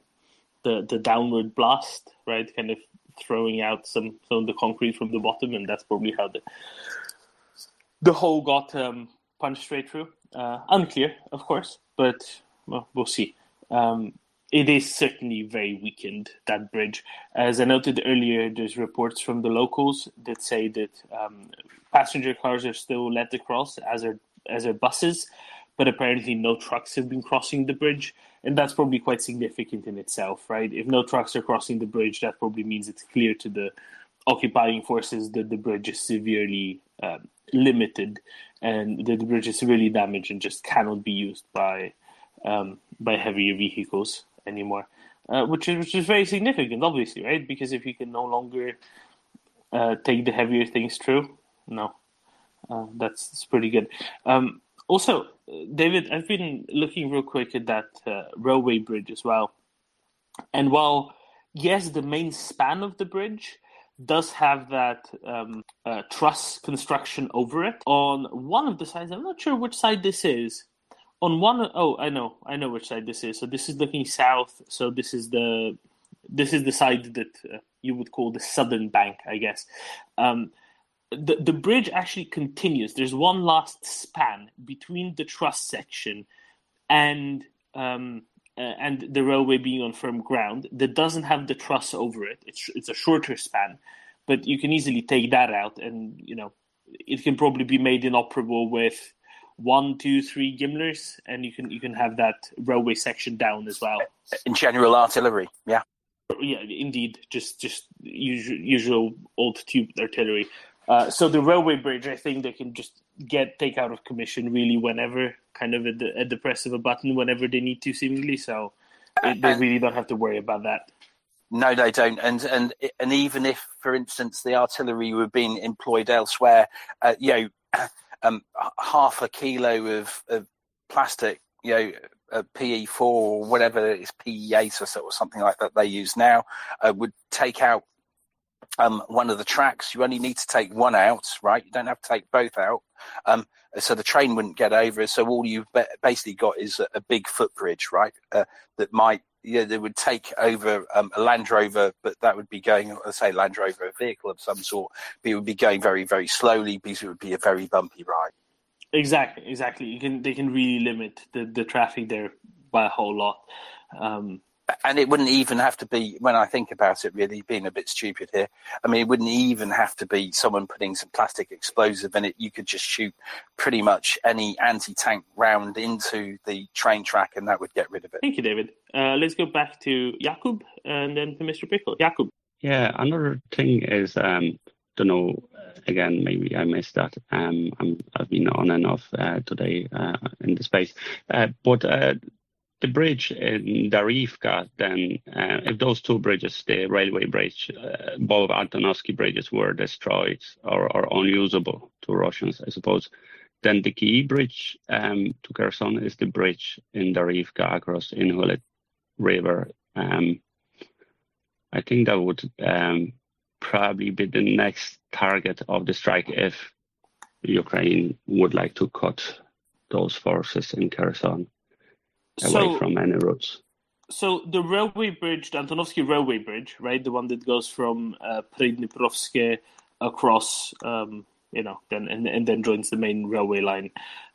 the the downward blast, right, kind of throwing out some some of the concrete from the bottom, and that's probably how the the hole got um, punched straight through. Uh, unclear, of course, but well, we'll see. Um, it is certainly very weakened that bridge. As I noted earlier, there's reports from the locals that say that um, passenger cars are still let across, as are as are buses, but apparently no trucks have been crossing the bridge, and that's probably quite significant in itself, right? If no trucks are crossing the bridge, that probably means it's clear to the occupying forces that the bridge is severely um, limited and the bridge is really damaged and just cannot be used by um, by heavier vehicles anymore, uh, which is which is very significant, obviously, right? Because if you can no longer uh, take the heavier things through, no, uh, that's, that's pretty good. Um, also, David, I've been looking real quick at that uh, railway bridge as well, and while yes, the main span of the bridge does have that um, uh, truss construction over it. On one of the sides. I'm not sure which side this is. On one oh i know i know which side this is. So this is looking south. So this is the this is the side that uh, you would call the southern bank i guess. Um, the, the bridge actually continues. There's one last span between the truss section and um, uh, and the railway being on firm ground that doesn't have the truss over it it's, it's a shorter span but you can easily take that out and you know it can probably be made inoperable with one, two, three gimlers, and you can you can have that railway section down as well. In general artillery, yeah, yeah, indeed, just just usual, usual old tube artillery. Uh, so the railway bridge, I think they can just get take out of commission really whenever, kind of at the at the press of a button, whenever they need to, seemingly. So it, they really don't have to worry about that. No, they don't. And and and even if, for instance, the artillery were being employed elsewhere, uh, you know, *clears throat* um, half a kilo of, of plastic, you know, a PE4 or whatever it is, PE8 or, or something like that they use now, uh, would take out um, one of the tracks. You only need to take one out, right? You don't have to take both out. Um, so the train wouldn't get over. So all you've basically got is a, a big footbridge, right? Uh, that might yeah, they would take over um, a Land Rover, but that would be going, let's say, Land Rover, a vehicle of some sort. But it would be going very, very slowly because it would be a very bumpy ride. Exactly, exactly. You can they can really limit the, the traffic there by a whole lot. Um, and it wouldn't even have to be when I think about it, really being a bit stupid here. I mean, it wouldn't even have to be someone putting some plastic explosive in it. You could just shoot pretty much any anti-tank round into the train track, and that would get rid of it. Thank you, David. Uh, let's go back to Jakub and then to Mr. Pickle. Jakub. Yeah, another thing is, um, don't know. Again, maybe I missed that. Um, i have been on and off uh, today uh, in the space, uh, but uh, the bridge in Darivka, then uh, if those two bridges, the railway bridge, uh, both Antonovsky bridges were destroyed or, or, unusable to Russians, I suppose, then the key bridge um, to Kherson is the bridge in Darivka across Inhulet River. Um, I think that would um, probably be the next target of the strike if Ukraine would like to cut those forces in Kherson away so, from any roads. So the railway bridge, the Antonovsky railway bridge, right, the one that goes from uh, Pridniprovske across, um, you know, then and, and then joins the main railway line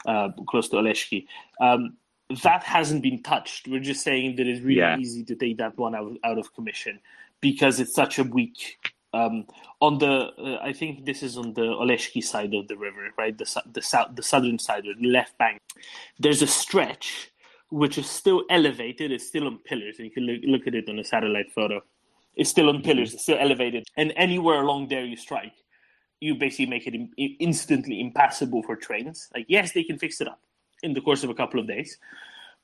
uh, close to Oleshki. Um, that hasn't been touched. We're just saying that it's really yeah. easy to take that one out, out of commission because it's such a weak. Um, on the, uh, I think this is on the Oleshki side of the river, right? The the south, the southern side, or the left bank. There's a stretch which is still elevated. It's still on pillars. And you can look, look at it on a satellite photo. It's still on pillars. It's still elevated. And anywhere along there you strike, you basically make it in, instantly impassable for trains. Like, yes, they can fix it up. in the course of a couple of days.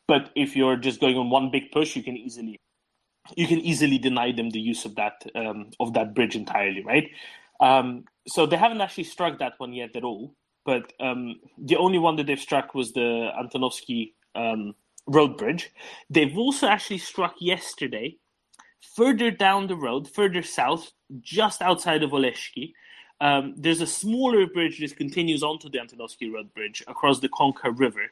But if you're just going on one big push, you can easily you can easily deny them the use of that um, of that bridge entirely, right? Um, so they haven't actually struck that one yet at all. But um, the only one that they've struck was the Antonovsky um, road bridge. They've also actually struck yesterday, further down the road, further south, just outside of Oleshki. Um, there's a smaller bridge that continues onto the Antonovsky Road Bridge across the Konka River.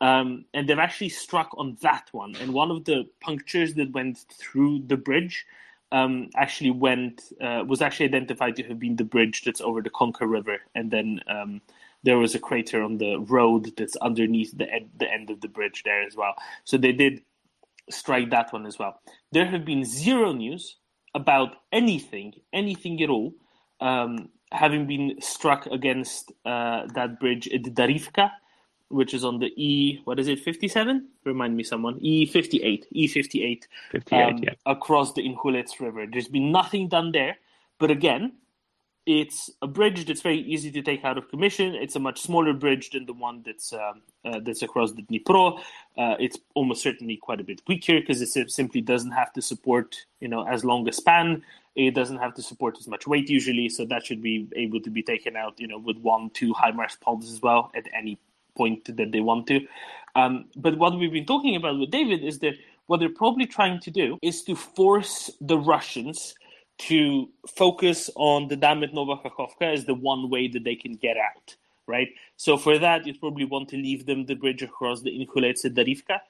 Um, and they've actually struck on that one. And one of the punctures that went through the bridge um, actually went uh, was actually identified to have been the bridge that's over the Konka River. And then um, there was a crater on the road that's underneath the ed- the end of the bridge there as well. So they did strike that one as well. There have been zero news about anything, anything at all, um, having been struck against uh, that bridge at Darivka, which is on the E, what is it, 57? Remind me someone. E58, E58. 58, um, yeah. Across the Inhulets River. There's been nothing done there. But again, it's a bridge that's very easy to take out of commission. It's a much smaller bridge than the one that's um, uh, that's across the Dnipro. Uh, it's almost certainly quite a bit weaker because it simply doesn't have to support you know as long a span. It doesn't have to support as much weight usually, so that should be able to be taken out you know with one two high HIMARS pods as well at any point that they want to. Um, but what we've been talking about with David is that what they're probably trying to do is to force the Russians to focus on the dam at Novakhovka as the one way that they can get out, right? So for that, you'd probably want to leave them the bridge across the Inhulets at Darivka,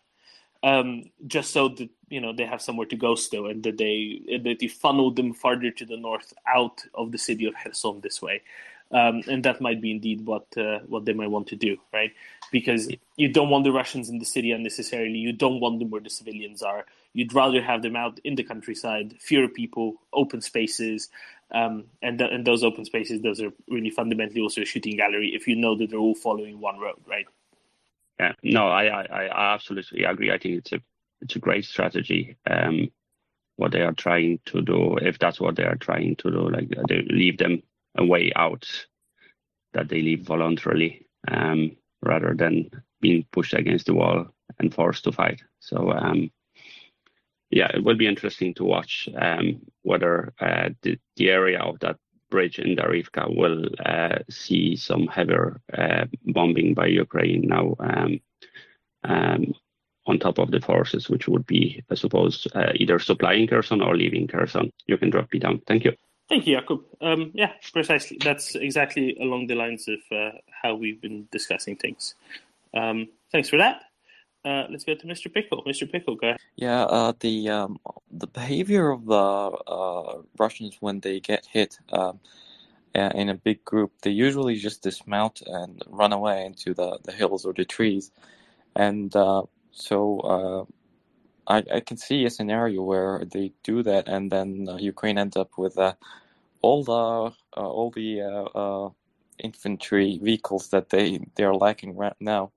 um, just so that you know they have somewhere to go still, and that they that you funnel them farther to the north out of the city of Kherson this way. Um, and that might be indeed what uh, what they might want to do, right? Because you don't want the Russians in the city unnecessarily. You don't want them where the civilians are. You'd rather have them out in the countryside, fewer people, open spaces, um, and th- and those open spaces, those are really fundamentally also a shooting gallery. If you know that they're all following one road, right? Yeah, no, I, I, I absolutely agree. I think it's a it's a great strategy. Um, what they are trying to do, if that's what they are trying to do, like they leave them a way out that they leave voluntarily, um, rather than being pushed against the wall and forced to fight. So um, yeah, it will be interesting to watch um, whether uh, the, the area of that bridge in Darivka will uh, see some heavier uh, bombing by Ukraine now um, um, on top of the forces, which would be, I suppose, uh, either supplying Kherson or leaving Kherson. You can drop me down. Thank you. Thank you, Jakub. Um, yeah, precisely. That's exactly along the lines of uh, how we've been discussing things. Um, thanks for that. Uh, let's go to Mr. Pickle. Mr. Pickle, go ahead. Yeah, uh, the um, the behavior of the uh, Russians when they get hit um, in a big group, they usually just dismount and run away into the, the hills or the trees, and uh, so uh, I I can see a scenario where they do that, and then uh, Ukraine ends up with all the all the infantry vehicles that they they are lacking right now.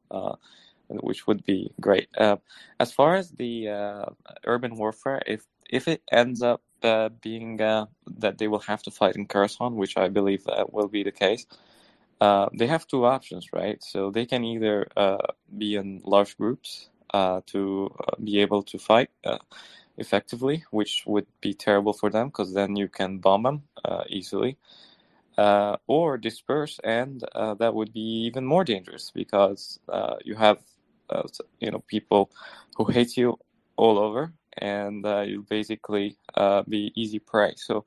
Uh, which would be great. Uh, as far as the uh, urban warfare, if if it ends up uh, being uh, that they will have to fight in Kherson, which I believe uh, will be the case, uh, they have two options, right? So they can either be in large groups to be able to fight effectively, which would be terrible for them because then you can bomb them easily. or disperse, and that would be even more dangerous because you have uh, you know people who hate you all over and uh, you'll basically uh, be easy prey. So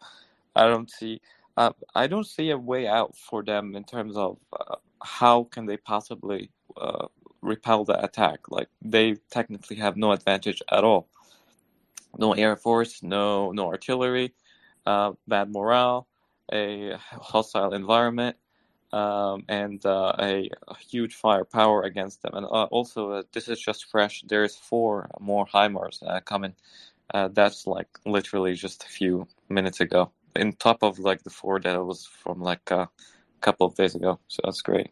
i don't see uh, i don't see a way out for them in terms of uh, how can they possibly uh, repel the attack. Like they technically have no advantage at all. No air force no no artillery bad morale a hostile environment um, and uh, a, a, huge firepower against them. And uh, also, uh, this is just fresh. There's four more HIMARS uh, coming. Uh, that's like literally just a few minutes ago, in top of like the four that was from like a couple of days ago. So that's great.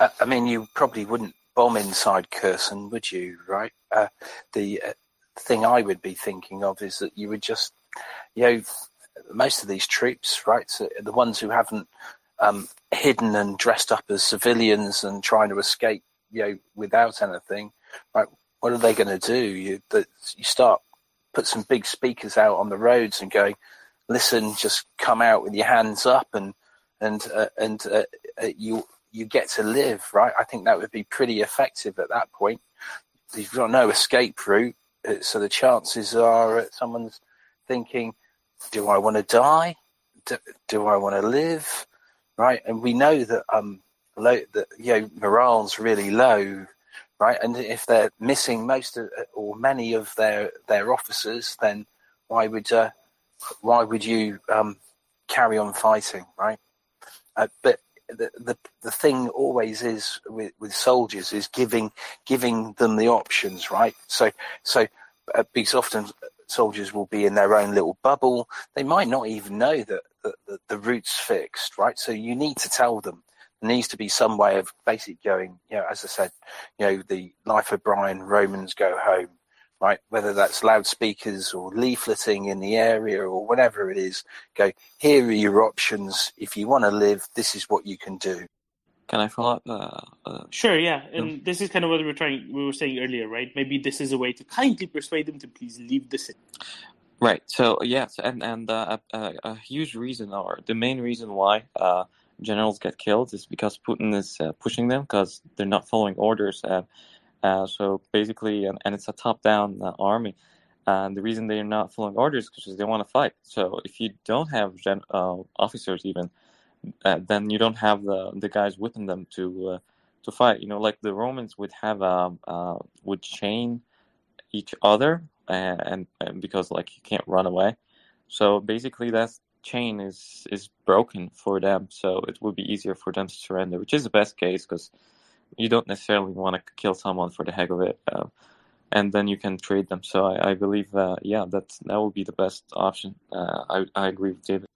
I, I mean, you probably wouldn't bomb inside Kherson, would you? Right? Uh, the thing I would be thinking of is that you would just, you know, most of these troops, right? So the ones who haven't um, hidden and dressed up as civilians and trying to escape you know, without anything, right? What are they going to do? You that you start put some big speakers out on the roads and going, listen, just come out with your hands up and and uh, and uh, uh, you you get to live, right? I think that would be pretty effective at that point. You've got no escape route, uh, so the chances are someone's thinking, do I want to die? Do, do I want to live? Right? And we know that um, low, that you know morale's really low, right? And if they're missing most of, or many of their their officers, then why would uh, why would you um, carry on fighting, right? Uh, but the, the the thing always is with, with soldiers is giving giving them the options, right? So so uh, because often soldiers will be in their own little bubble. They might not even know that, that, that the route's fixed, right? So you need to tell them. There needs to be some way of basically going, you know, as I said, you know, the life of Brian, Romans go home, right? Whether that's loudspeakers or leafleting in the area or whatever it is, go, here are your options. If you want to live, this is what you can do. Can I follow up? Uh, uh, Sure, yeah, and this is kind of what we were trying, we were saying earlier, right? Maybe this is a way to kindly persuade them to please leave the city. Right. So yes, and and uh, a, a huge reason, or the main reason why uh, generals get killed, is because Putin is uh, pushing them because they're not following orders. Uh, uh, so basically, and, and it's a top-down uh, army. And the reason they're not following orders is because they want to fight. So if you don't have gen- uh, officers, even, uh, then you don't have the the guys within them to uh, to fight. You know, like the Romans would have a uh, would chain each other, and, and, and because like you can't run away. So basically, that chain is is broken for them. So it would be easier for them to surrender, which is the best case because you don't necessarily want to kill someone for the heck of it. Uh, and then you can trade them. So I, I believe, uh, yeah, that that would be the best option. Uh, I I agree with David.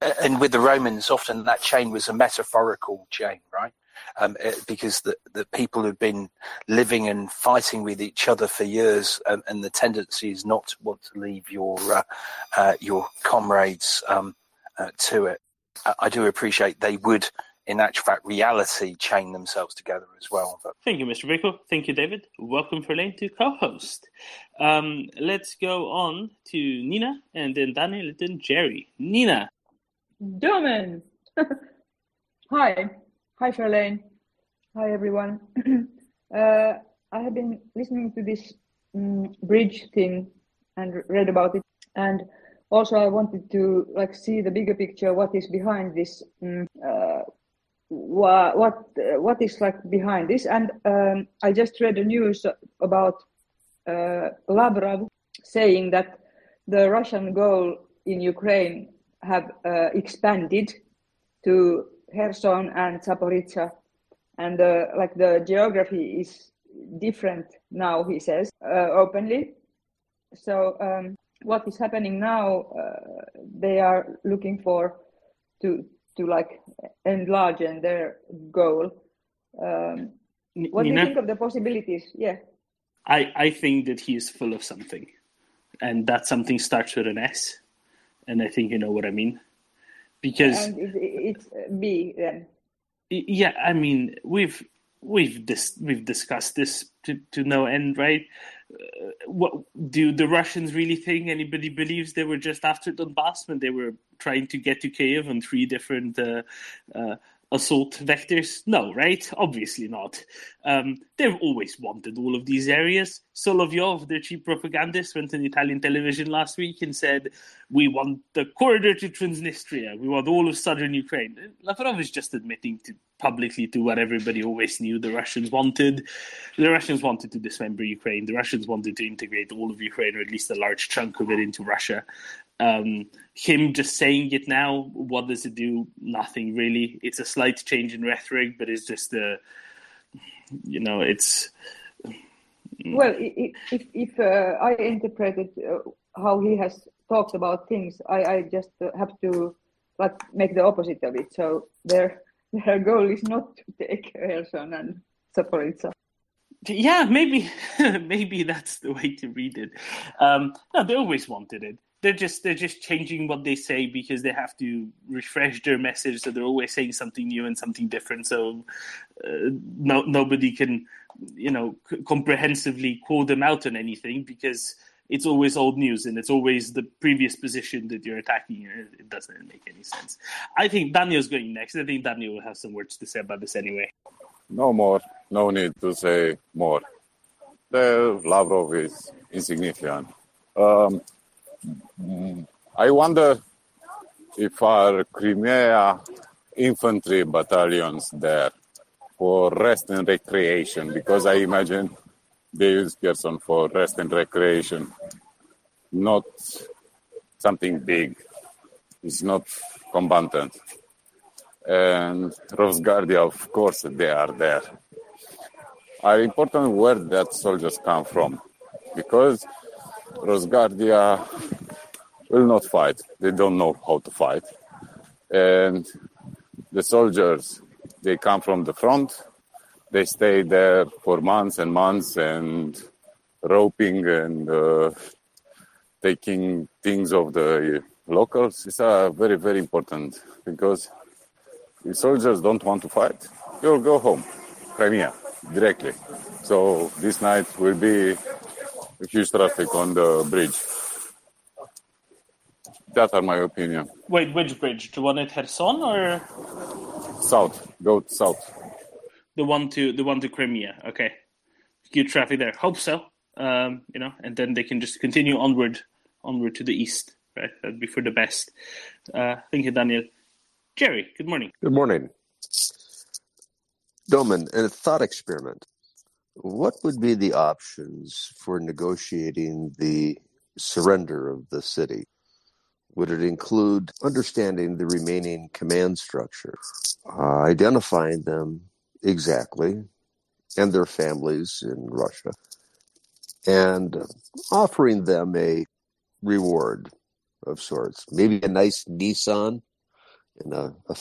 And with the Romans, often that chain was a metaphorical chain, right? Um, eh, because the, the people had been living and fighting with each other for years, um, and the tendency is not to want to leave your uh, uh, your comrades um, uh, to it. I, do appreciate they would, in actual fact, reality, chain themselves together as well. But Thank you, Mr. Rico. Thank you, David. Welcome, Verlaine, to co-host. Um, let's go on to Nina, and then Daniel, and then Jerry. Nina. Domen! *laughs* Hi. Hi, Charlene. Hi, everyone. *clears throat* uh, I have been listening to this um, bridge thing and read about it. And also, I wanted to like see the bigger picture, what is behind this, um, uh, what what uh, what is like behind this. And um, I just read the news about uh, Lavrov saying that the Russian goal in Ukraine have uh, expanded to Kherson and Zaporizhia, and uh, like the geography is different now. He says uh, openly. So um, what is happening now? Uh, they are looking for to to like enlarge and their goal. Um, what do you think of the possibilities? Yeah. I, I think that he is full of something, and that something starts with an S, and I think you know what I mean. Because and it, it's B then. yeah, I mean we've we've dis- we've discussed this to, to no end, right? Uh, what do the Russians really think anybody believes they were just after Donbass when they were trying to get to Kiev on three different uh, uh, assault vectors? No, right? Obviously not. Um, they've always wanted all of these areas. Solovyov, their chief propagandist, went on Italian television last week and said, "We want the corridor to Transnistria. We want all of southern Ukraine." Lavrov is just admitting to publicly to what everybody always knew the Russians wanted. The Russians wanted to dismember Ukraine. The Russians wanted to integrate all of Ukraine, or at least a large chunk of it, into Russia. Um, him just saying it now, what does it do? Nothing really. It's a slight change in rhetoric, but it's just a, you know, it's. Well, i- i- if if uh, I interpreted uh, how he has talked about things, I, I just uh, have to like make the opposite of it. So their *laughs* their goal is not to take Kherson and Zaporizhia. Yeah, maybe *laughs* maybe that's the way to read it. Um, no, they always wanted it. They're just they're just changing what they say because they have to refresh their message. So they're always saying something new and something different. So uh, no nobody can you know, c- comprehensively call them out on anything because it's always old news and it's always the previous position that you're attacking. It doesn't make any sense. I think Daniel's going next. I think Daniel will have some words to say about this anyway. No more. No need to say more. The Lavrov is insignificant. Um, I wonder if our Crimea infantry battalions there for rest and recreation, because I imagine they use Kherson for rest and recreation, not something big. It's not combatant. And Rosguardia, of course, they are there. Are important where that soldiers come from, because Rosguardia will not fight. They don't know how to fight, and the soldiers they come from the front. They stay there for months and months and roping and uh, taking things of the locals. It's uh, very very important because if soldiers don't want to fight, you'll go home, Crimea directly. So this night will be huge traffic on the bridge. That are my opinion. Wait, which bridge? The one at Kherson or South, go south. the one to the one to Crimea? Okay, good traffic there. Hope so. Um, you know, and then they can just continue onward, onward to the east. Right, that'd be for the best. Uh, thank you, Daniel. Jerry, good morning. Good morning. Domen, in a thought experiment, what would be the options for negotiating the surrender of the city? Would it include understanding the remaining command structure, uh, identifying them exactly and their families in Russia, and offering them a reward of sorts? Maybe a nice Nissan and a, a